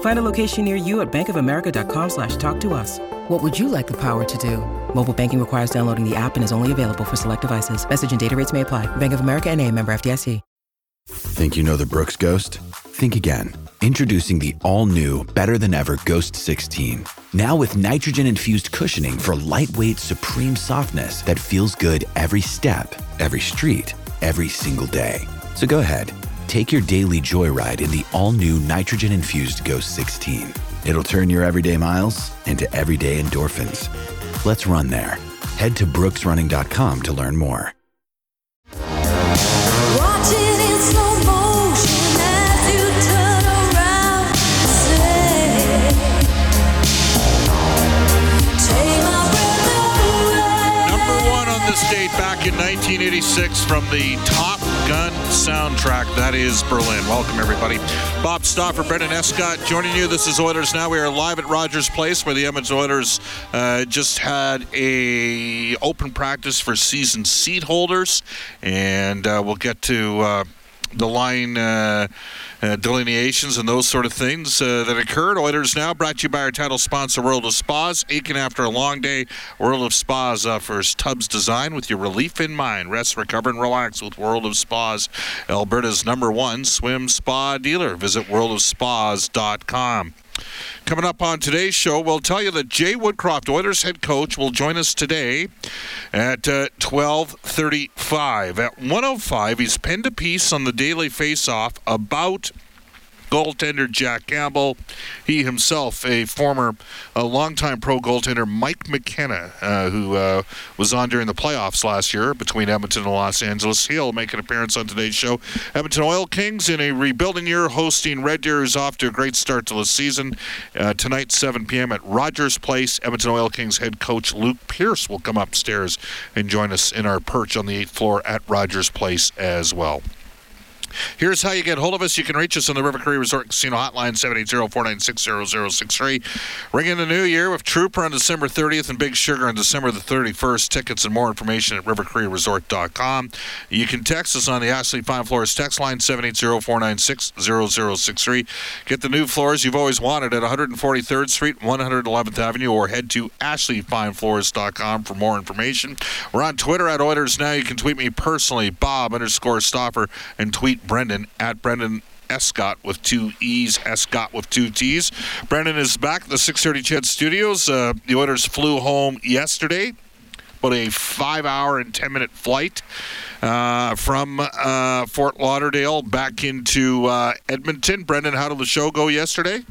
Find a location near you at bankofamerica.com slash talk to us. What would you like the power to do? Mobile banking requires downloading the app and is only available for select devices. Message and data rates may apply. Bank of America and a member FDIC. Think you know the Brooks Ghost? Think again. Introducing the all-new, better-than-ever Ghost 16. Now with nitrogen-infused cushioning for lightweight, supreme softness that feels good every step, every street, every single day. So go ahead, take your daily joyride in the all-new nitrogen-infused Ghost 16. It'll turn your everyday miles into everyday endorphins. Let's run there. Head to brooksrunning.com to learn more. Watch it in slow motion as you turn around and say, Take my breath away. Number one on this date back in 1986 from the Top Gun soundtrack. That is Berlin. Welcome, everybody. Bob Stauffer, Brendan Escott joining you. This is Oilers Now. We are live at Rogers Place where the Edmonton Oilers uh, just had a open practice for season seat holders. And uh, we'll get to uh, the line. Uh, delineations and those sort of things uh, that occurred. Oilers now brought to you by our title sponsor, World of Spas. Aching after a long day, World of Spas offers tubs design with your relief in mind. Rest, recover, and relax with World of Spas, Alberta's number one swim spa dealer. Visit worldofspas.com. Coming up on today's show, we'll tell you that Jay Woodcroft, Oilers head coach, will join us today at uh, 12:35. At 1:05, he's penned a piece on the Daily Face-Off about goaltender Jack Campbell. He himself, a former, a longtime pro goaltender, Mike McKenna, uh, who uh, was on during the playoffs last year between Edmonton and Los Angeles. He'll make an appearance on today's show. Edmonton Oil Kings in a rebuilding year, hosting Red Deer is off to a great start to the season. Uh, tonight, 7 p.m. at Rogers Place. Edmonton Oil Kings head coach Luke Pierce will come upstairs and join us in our perch on the eighth floor at Rogers Place as well. Here's how you get hold of us. You can reach us on the River Cree Resort Casino Hotline, 780-496-0063. Ring in the new year with Trooper on December 30th and Big Sugar on December the 31st. Tickets and more information at rivercreeresort.com. You can text us on the Ashley Fine Floors text line, 780-496-0063. Get the new floors you've always wanted at 143rd Street, 111th Avenue, or head to ashleyfinefloors.com for more information. We're on Twitter at Oilers Now. You can tweet me personally, Bob underscore Stauffer, and tweet Brendan at Brendan Escott with two E's, Escott with two T's. Brendan is back at the 630 Ched Studios. Uh, the Oilers flew home yesterday, about a five hour and 10 minute flight uh, from uh, Fort Lauderdale back into uh, Edmonton. Brendan, how did the show go yesterday?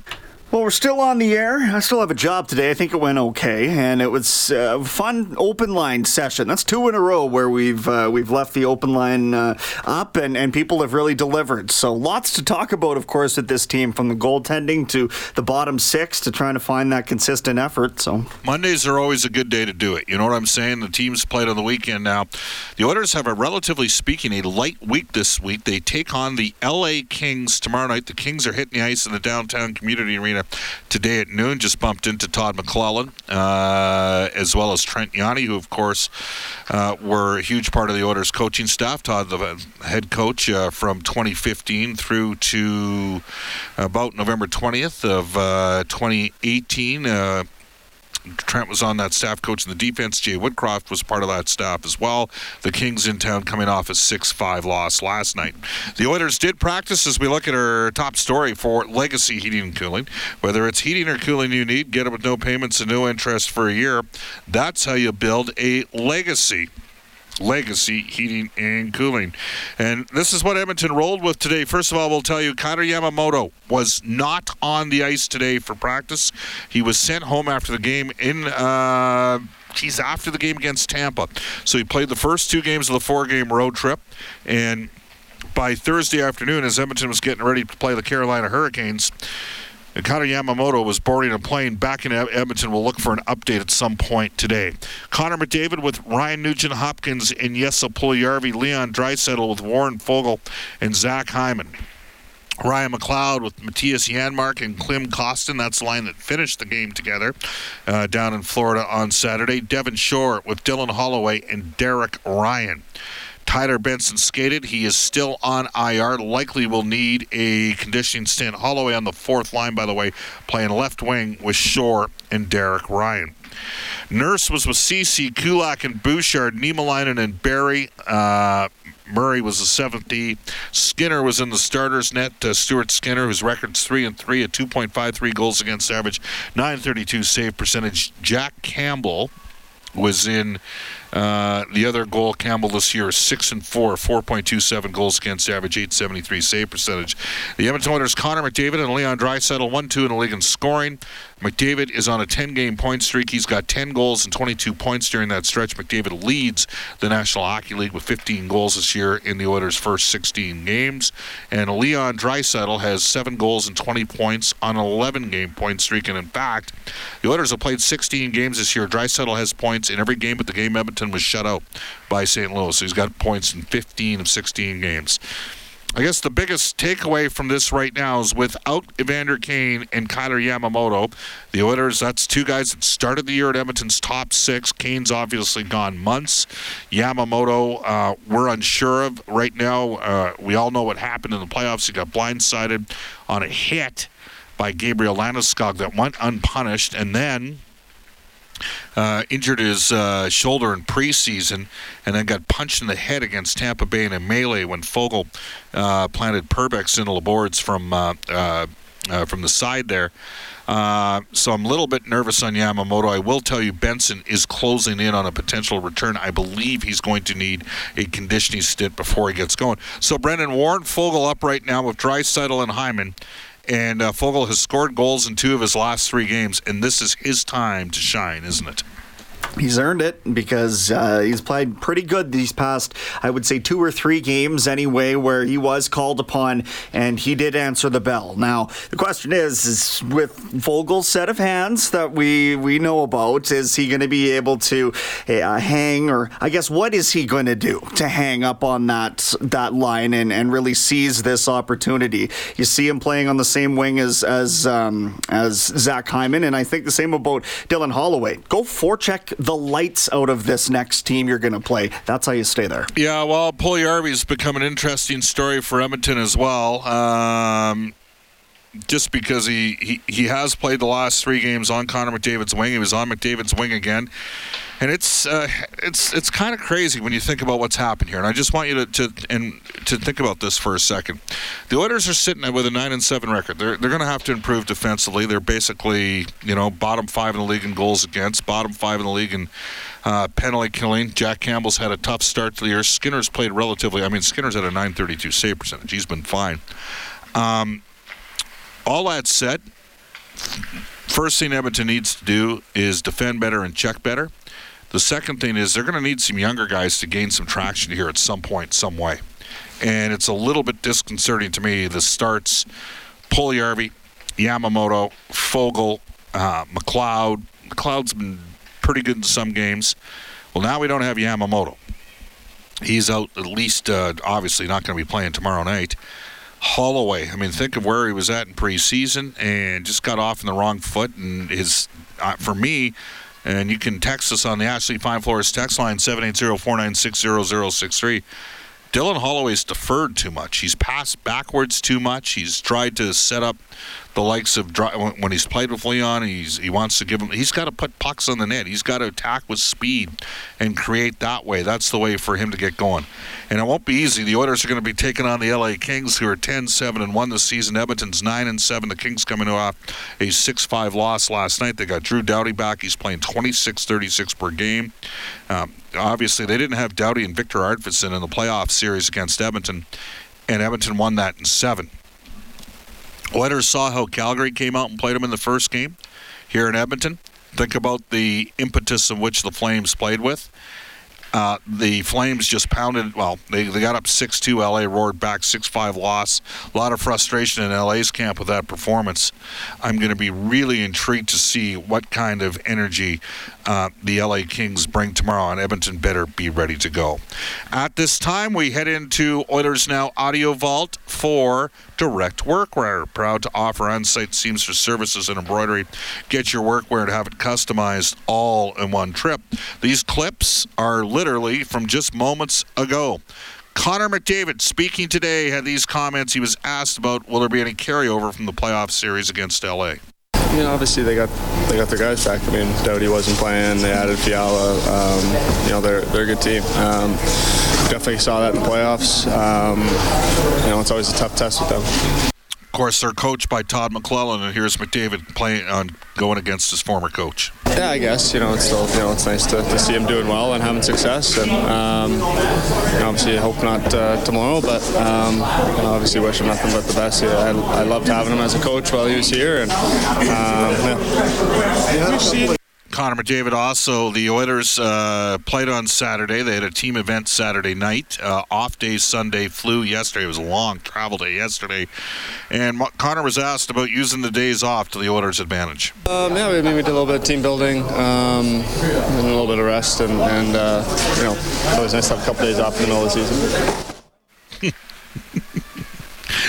Well, we're still on the air. I still have a job today. I think it went okay, and it was a fun open line session. That's two in a row where we've uh, we've left the open line uh, up, and, and people have really delivered. So lots to talk about, of course, with this team, from the goaltending to the bottom six to trying to find that consistent effort. So Mondays are always a good day to do it. You know what I'm saying? The teams played on the weekend now. The Oilers have a relatively speaking a light week this week. They take on the LA Kings tomorrow night. The Kings are hitting the ice in the downtown community arena today at noon. Just bumped into Todd McLellan uh, as well as Trent Yawney, who of course uh, were a huge part of the Oilers coaching staff. Todd, the head coach uh, from 2015 through to about November 20th of uh, 2018. Trent was on that staff coaching the defense. Jay Woodcroft was part of that staff as well. The Kings in town coming off a 6 5 loss last night. The Oilers did practice as we look at our top story for Legacy Heating and Cooling. Whether it's heating or cooling you need, get it with no payments and no interest for a year. That's how you build a legacy. Legacy Heating and Cooling. And this is what Edmonton rolled with today. First of all, we'll tell you Kailer Yamamoto was not on the ice today for practice. He was sent home after the game in. Uh, Geez, after the game against Tampa. So he played the first two games of the four game road trip. And by Thursday afternoon, as Edmonton was getting ready to play the Carolina Hurricanes, Connor Yamamoto was boarding a plane back in Edmonton. We'll look for an update at some point today. Connor McDavid with Ryan Nugent Hopkins and Jesse Puljujarvi, Leon Draisaitl with Warren Foegele and Zach Hyman. Ryan McLeod with Mattias Janmark and Klim Kostin. That's the line that finished the game together uh, down in Florida on Saturday. Devin Shore with Dylan Holloway and Derek Ryan. Tyler Benson skated. He is still on IR. Likely will need a conditioning stint. Holloway on the fourth line, by the way, playing left wing with Shore and Derek Ryan. Nurse was with Ceci, Kulak, and Bouchard, Niemelainen, and Barrie. Uh, Murray was the seventh D. Skinner was in the starters net. Uh, Stuart Skinner, whose record's three and three at 2.53 goals against average, 932 save percentage. Jack Campbell was in uh, the other goal. Campbell this year six and four, 4.27 goals against average, 873 save percentage. The Edmonton Oilers, Connor McDavid and Leon Draisaitl, one two in the league in scoring. McDavid is on a 10-game point streak. He's got 10 goals and 22 points during that stretch. McDavid leads the National Hockey League with 15 goals this year in the Oilers' first 16 games. And Leon Draisaitl has seven goals and 20 points on an 11-game point streak. And in fact, the Oilers have played 16 games this year. Draisaitl has points in every game, but the game Edmonton was shut out by St. Louis. So he's got points in 15 of 16 games. I guess the biggest takeaway from this right now is without Evander Kane and Kailer Yamamoto, the Oilers, that's two guys that started the year at Edmonton's top six. Kane's obviously gone months. Yamamoto, uh, we're unsure of right now. Uh, we all know what happened in the playoffs. He got blindsided on a hit by Gabriel Landeskog that went unpunished, and then uh, injured his uh, shoulder in preseason and then got punched in the head against Tampa Bay in a melee when Foegele uh, planted Perbix into the boards from uh, uh, uh, from the side there. So I'm a little bit nervous on Yamamoto. I will tell you, Benson is closing in on a potential return. I believe he's going to need a conditioning stint before he gets going. So Brendan Warren Foegele up right now with Draisaitl and Hyman. And uh, Foegele has scored goals in two of his last three games, and this is his time to shine, isn't it? He's earned it because uh, he's played pretty good these past, I would say, two or three games anyway, where he was called upon and he did answer the bell. Now, the question is, is with Foegele's set of hands that we, we know about, is he going to be able to uh, hang, or I guess what is he going to do to hang up on that that line and, and really seize this opportunity? You see him playing on the same wing as as um, as Zach Hyman, and I think the same about Dylan Holloway. Go forecheck the lights out of this next team you're going to play. That's how you stay there. Yeah, well, Puljujarvi's become an interesting story for Edmonton as well. Um, just because he, he, he has played the last three games on Connor McDavid's wing. He was on McDavid's wing again. And it's uh, it's it's kind of crazy when you think about what's happened here. And I just want you to, to and to think about this for a second. The Oilers are sitting with a nine and seven record. They're they're going to have to improve defensively. They're basically you know bottom five in the league in goals against, bottom five in the league in uh, penalty killing. Jack Campbell's had a tough start to the year. Skinner's played relatively. I mean, Skinner's had a 932 save percentage. He's been fine. Um, all that said, first thing Edmonton needs to do is defend better and check better. The second thing is they're going to need some younger guys to gain some traction here at some point, some way. And it's a little bit disconcerting to me. The starts Puljujarvi, Yamamoto, Foegele, uh, McLeod. McLeod's been pretty good in some games. Well, now we don't have Yamamoto. He's out at least, uh, obviously, not going to be playing tomorrow night. Holloway, I mean, think of where he was at in preseason and just got off on the wrong foot. And his, uh, for me, and you can text us on the Ashley Fine Floors text line 780-496-0063. Dylan Holloway's deferred too much. He's passed backwards too much. He's tried to set up the likes of when he's played with Leon. He's he wants to give him. He's got to put pucks on the net. He's got to attack with speed and create that way. That's the way for him to get going. And it won't be easy. The Oilers are going to be taking on the LA Kings, who are 10-7 and one this season. Edmonton's nine and seven. The Kings coming off a 6-5 loss last night. They got Drew Doughty back. He's playing 26-36 per game. Um, obviously, they didn't have Doughty and Viktor Arvidsson in the playoff series against Edmonton, and Edmonton won that in seven. Oilers saw how Calgary came out and played them in the first game here in Edmonton. Think about the impetus in which the Flames played with. Uh, the Flames just pounded. Well, they, they got up 6-2. LA roared back 6-5 loss. A lot of frustration in LA's camp with that performance. I'm going to be really intrigued to see what kind of energy uh, the LA Kings bring tomorrow, and Edmonton better be ready to go. At this time, we head into Oilers Now Audio Vault for Direct Workwear. Proud to offer on-site seamstress services and embroidery. Get your workwear and have it customized all in one trip. These clips are literally from just moments ago. Connor McDavid speaking today had these comments. He was asked about will there be any carryover from the playoff series against LA. You know, obviously they got they got their guys back. I mean, Doughty wasn't playing. They added Fiala. Um, you know, they're they're a good team. Um, definitely saw that in the playoffs. Um, you know, it's always a tough test with them. Of course, they're coached by Todd McLellan, and here's McDavid playing on going against his former coach. Yeah, I guess you know it's still you know it's nice to, to see him doing well and having success, and um, you know, obviously I hope not uh, tomorrow, but um, you know, obviously wish him nothing but the best. Yeah, I, I loved having him as a coach while he was here, and um, yeah. Connor McDavid also, the Oilers uh, played on Saturday. They had a team event Saturday night. Uh, off day Sunday, flew yesterday. It was a long travel day yesterday. And Connor was asked about using the days off to the Oilers' advantage. Um, yeah, we, we did a little bit of team building um, and a little bit of rest, and, and uh, you know, it's always nice to have a couple days off in the middle of the season.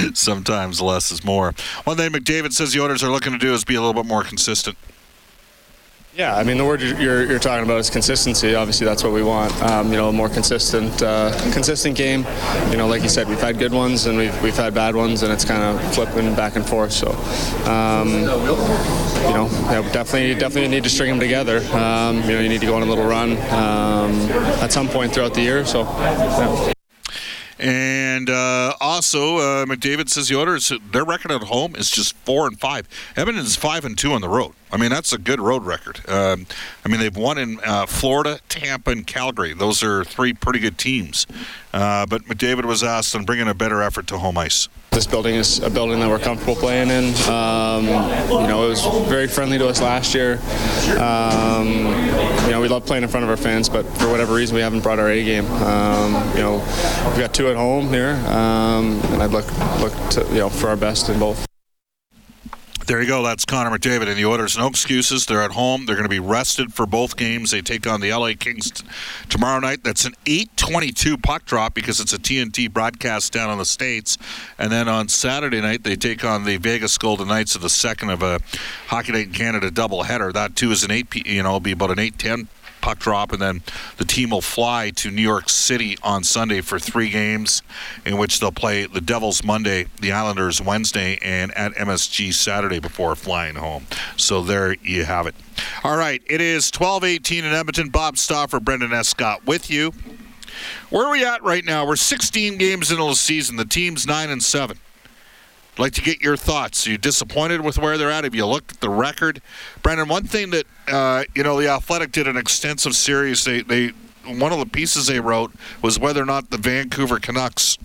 Sometimes less is more. One thing McDavid says the Oilers are looking to do is be a little bit more consistent. Yeah, I mean the word you're, you're, talking about is consistency. Obviously, that's what we want. Um, you know, a more consistent, uh, consistent game. You know, like you said, we've had good ones and we've, we've had bad ones, and it's kind of flipping back and forth. So, um, you know, yeah, definitely, definitely need to string them together. Um, you know, you need to go on a little run um, at some point throughout the year. So, yeah. And uh, also, uh, McDavid says the Oilers, their record at home is just four and five. Edmonton's five and two on the road. I mean, that's a good road record. Um, I mean, they've won in uh, Florida, Tampa, and Calgary. Those are three pretty good teams. Uh, but McDavid was asked on bringing a better effort to home ice. This building is a building that we're comfortable playing in. Um, you know, it was very friendly to us last year. Um, you know, we love playing in front of our fans, but for whatever reason, we haven't brought our A game. Um, you know, we've got two at home here, um, and I'd look look to, you know for our best in both. There you go. That's Connor McDavid and the Oilers. No excuses. They're at home. They're going to be rested for both games. They take on the LA Kings t- tomorrow night. That's an 8:22 puck drop because it's a TNT broadcast down in the states. And then on Saturday night they take on the Vegas Golden Knights of the second of a Hockey Night in Canada doubleheader. That too is an 8. P, you know, it'll be about an 8:10 puck drop, and then the team will fly to New York City on Sunday for three games, in which they'll play the Devils Monday, the Islanders Wednesday, and at MSG Saturday before flying home. So there you have it. All right, it is 12:18 in Edmonton. Bob Stauffer, Brendan Escott with you. Where are we at right now? We're 16 games into the season. The team's nine and seven. I'd like to get your thoughts. Are you disappointed with where they're at? Have you looked at the record, Brendan? One thing that uh, you know, the Athletic did an extensive series. They they one of the pieces they wrote was whether or not the Vancouver Canucks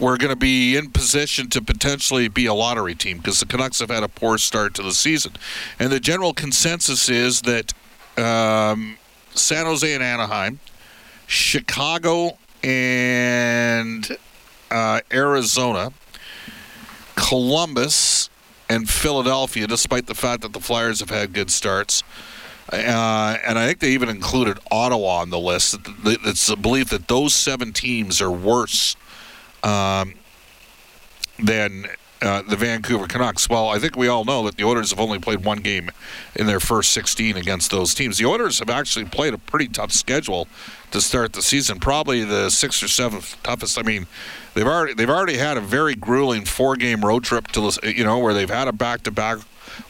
were going to be in position to potentially be a lottery team because the Canucks have had a poor start to the season, and the general consensus is that um, San Jose and Anaheim, Chicago and uh, Arizona. Columbus and Philadelphia, despite the fact that the Flyers have had good starts. Uh, and I think they even included Ottawa on the list. It's a belief that those seven teams are worse um, than uh, the Vancouver Canucks. Well, I think we all know that the Oilers have only played one game in their first 16 against those teams. The Oilers have actually played a pretty tough schedule to start the season, probably the sixth or seventh toughest. I mean, they've already they've already had a very grueling four-game road trip to you know where they've had a back-to-back.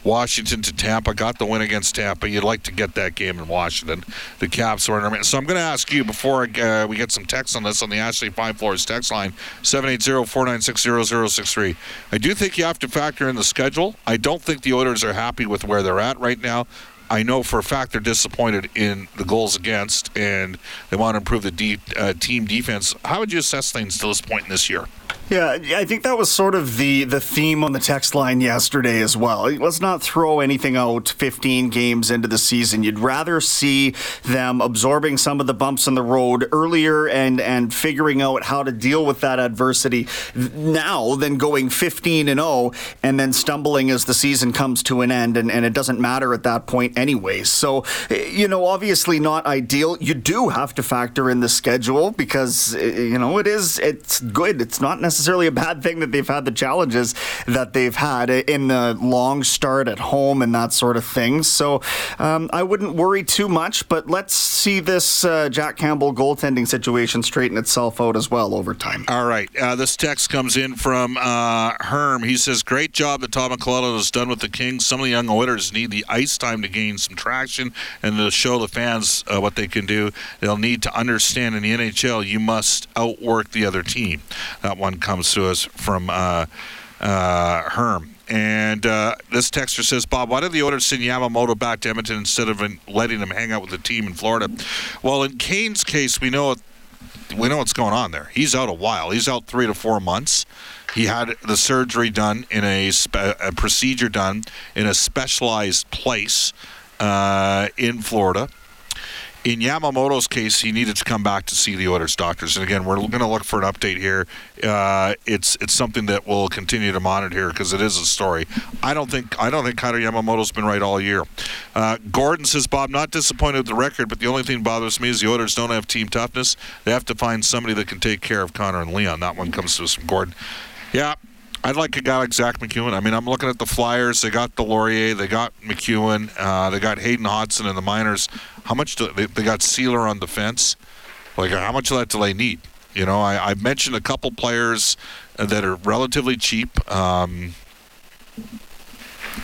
Washington to Tampa got the win against Tampa. You'd like to get that game in Washington. The Caps were in. So I'm going to ask you before uh, we get some text on this on the Ashley Fine Floors text line 780-496-0063. I do think you have to factor in the schedule. I don't think the Oilers are happy with where they're at right now. I know for a fact they're disappointed in the goals against, and they want to improve the uh, team defense. How would you assess things to this point in this year? Yeah, I think that was sort of the the theme on the text line yesterday as well. Let's not throw anything out 15 games into the season. You'd rather see them absorbing some of the bumps in the road earlier and and figuring out how to deal with that adversity now than going 15 and 0 and then stumbling as the season comes to an end and, and it doesn't matter at that point anyway. So, you know, obviously not ideal. You do have to factor in the schedule because you know it is it's good. It's not necessarily necessarily a bad thing that they've had the challenges that they've had in the long start at home and that sort of thing. So um, I wouldn't worry too much, but let's see this uh, Jack Campbell goaltending situation straighten itself out as well over time. All right. Uh, this text comes in from uh, Herm. He says, Great job that Tom McLellan has done with the Kings. Some of the young Oilers need the ice time to gain some traction and to show the fans uh, what they can do. They'll need to understand in the NHL you must outwork the other team. That one comes to us from uh, uh, Herm. And uh, this texter says, Bob, why did the Oilers send Yamamoto back to Edmonton instead of letting him hang out with the team in Florida? Well, in Kane's case, we know we know what's going on there. He's out a while. He's out three to four months. He had the surgery done in a, a procedure done in a specialized place uh, in Florida in Yamamoto's case, he needed to come back to see the Oilers doctors. And again, we're going to look for an update here. Uh, it's it's something that we'll continue to monitor here because it is a story. I don't think I don't think Kailer Yamamoto's been right all year. Uh, Gordon says, Bob, not disappointed with the record, but the only thing bothers me is the Oilers don't have team toughness. They have to find somebody that can take care of Connor and Leon. That one comes to us from Gordon. Yeah, I'd like a guy like Zach MacEwen. I mean, I'm looking at the Flyers. They got Laurier. They got MacEwen. Uh, they got Hayden Hodgson in the minors. How much do they, they got Seeler on defense? Like, how much of that do they need? You know, I, I mentioned a couple players that are relatively cheap. Um,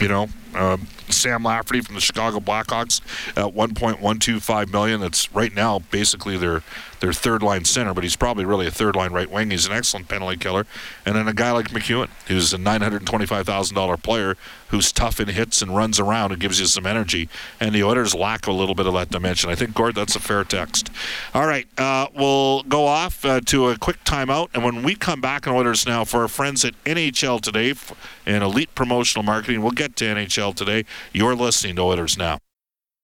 you know, uh, Sam Lafferty from the Chicago Blackhawks at 1.125 million. That's right now basically their their third line center, but he's probably really a third line right wing. He's an excellent penalty killer. And then a guy like MacEwen, who's a $925,000 player who's tough in hits and runs around and gives you some energy. And the Oilers lack a little bit of that dimension. I think, Gord, that's a fair text. All right, uh, we'll go off uh, to a quick timeout. And when we come back on Oilers Now for our friends at NHL Today and Elite Promotional Marketing, we'll get to NHL Today. You're listening to Oilers Now.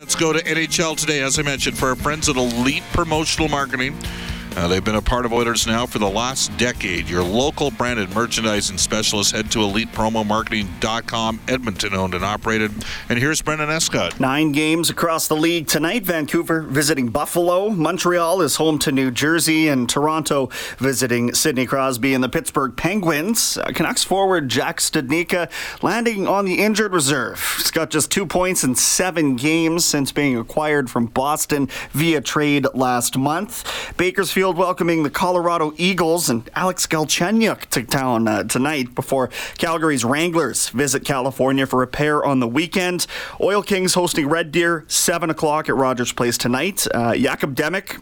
Let's go to NHL today, as I mentioned, for our friends at Elite Promotional Marketing. Uh, they've been a part of Oilers now for the last decade. Your local branded merchandising specialist. Head to elitepromomarketing.com. Edmonton owned and operated. And here's Brendan Escott. Nine games across the league tonight. Vancouver visiting Buffalo. Montreal is home to New Jersey, and Toronto visiting Sidney Crosby and the Pittsburgh Penguins. Uh, Canucks forward Jack Studnicka landing on the injured reserve. He's got just two points in seven games since being acquired from Boston via trade last month. Bakersfield welcoming the Colorado Eagles and Alex Galchenyuk to town uh, tonight before Calgary's Wranglers visit California for a pair on the weekend. Oil Kings hosting Red Deer, 7 o'clock at Rogers Place tonight. Uh, Jakub Demek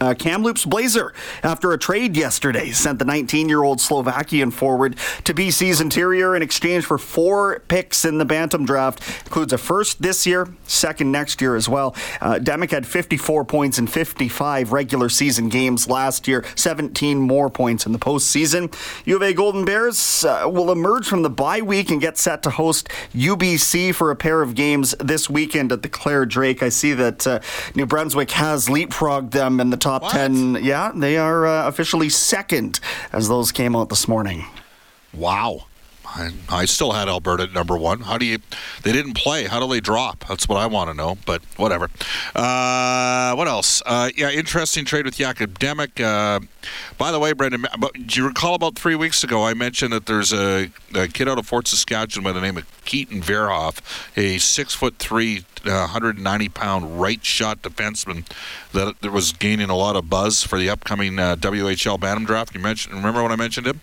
uh, Kamloops Blazer, after a trade yesterday, sent the 19 year old Slovakian forward to BC's interior in exchange for four picks in the Bantam draft. Includes a first this year, second next year as well. Uh, Demek had 54 points in 55 regular season games last year, 17 more points in the postseason. U of A Golden Bears uh, will emerge from the bye week and get set to host UBC for a pair of games this weekend at the Clare Drake. I see that uh, New Brunswick has leapfrogged them in the top top What? 10. Yeah, they are uh, officially second as those came out this morning. Wow. I, I still had Alberta at number one. How do you? They didn't play. How do they drop? That's what I want to know. But whatever. Uh, what else? Uh, yeah, interesting trade with the academic. Uh, by the way, Brendan, do you recall about three weeks ago I mentioned that there's a, a kid out of Fort Saskatchewan by the name of Keaton Verhoeff, a six foot three, uh, 190 pound right shot defenseman that, that was gaining a lot of buzz for the upcoming uh, WHL Bantam draft. You mentioned. Remember when I mentioned him?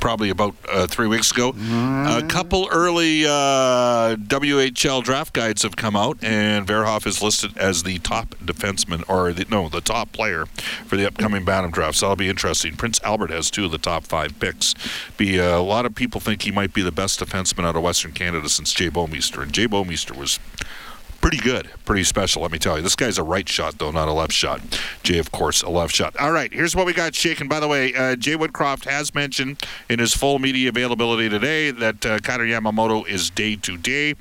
Probably about uh, three weeks ago. A couple early uh, WHL draft guides have come out, and Verhoeff is listed as the top defenseman, or the, no, the top player for the upcoming Bantam draft. So that'll be interesting. Prince Albert has two of the top five picks. Be uh, a lot of people think he might be the best defenseman out of Western Canada since Jay Bouwmeester, and Jay Bouwmeester was pretty good, pretty special. Let me tell you, this guy's a right shot though, not a left shot. Jay, of course, a left shot. All right, here's what we got shaken. By the way, uh, Jay Woodcroft has mentioned in his full media availability today that uh, Kailer Yamamoto is day to day.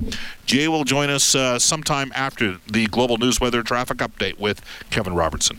Jay will join us uh, sometime after the global news weather traffic update with Kevin Robertson.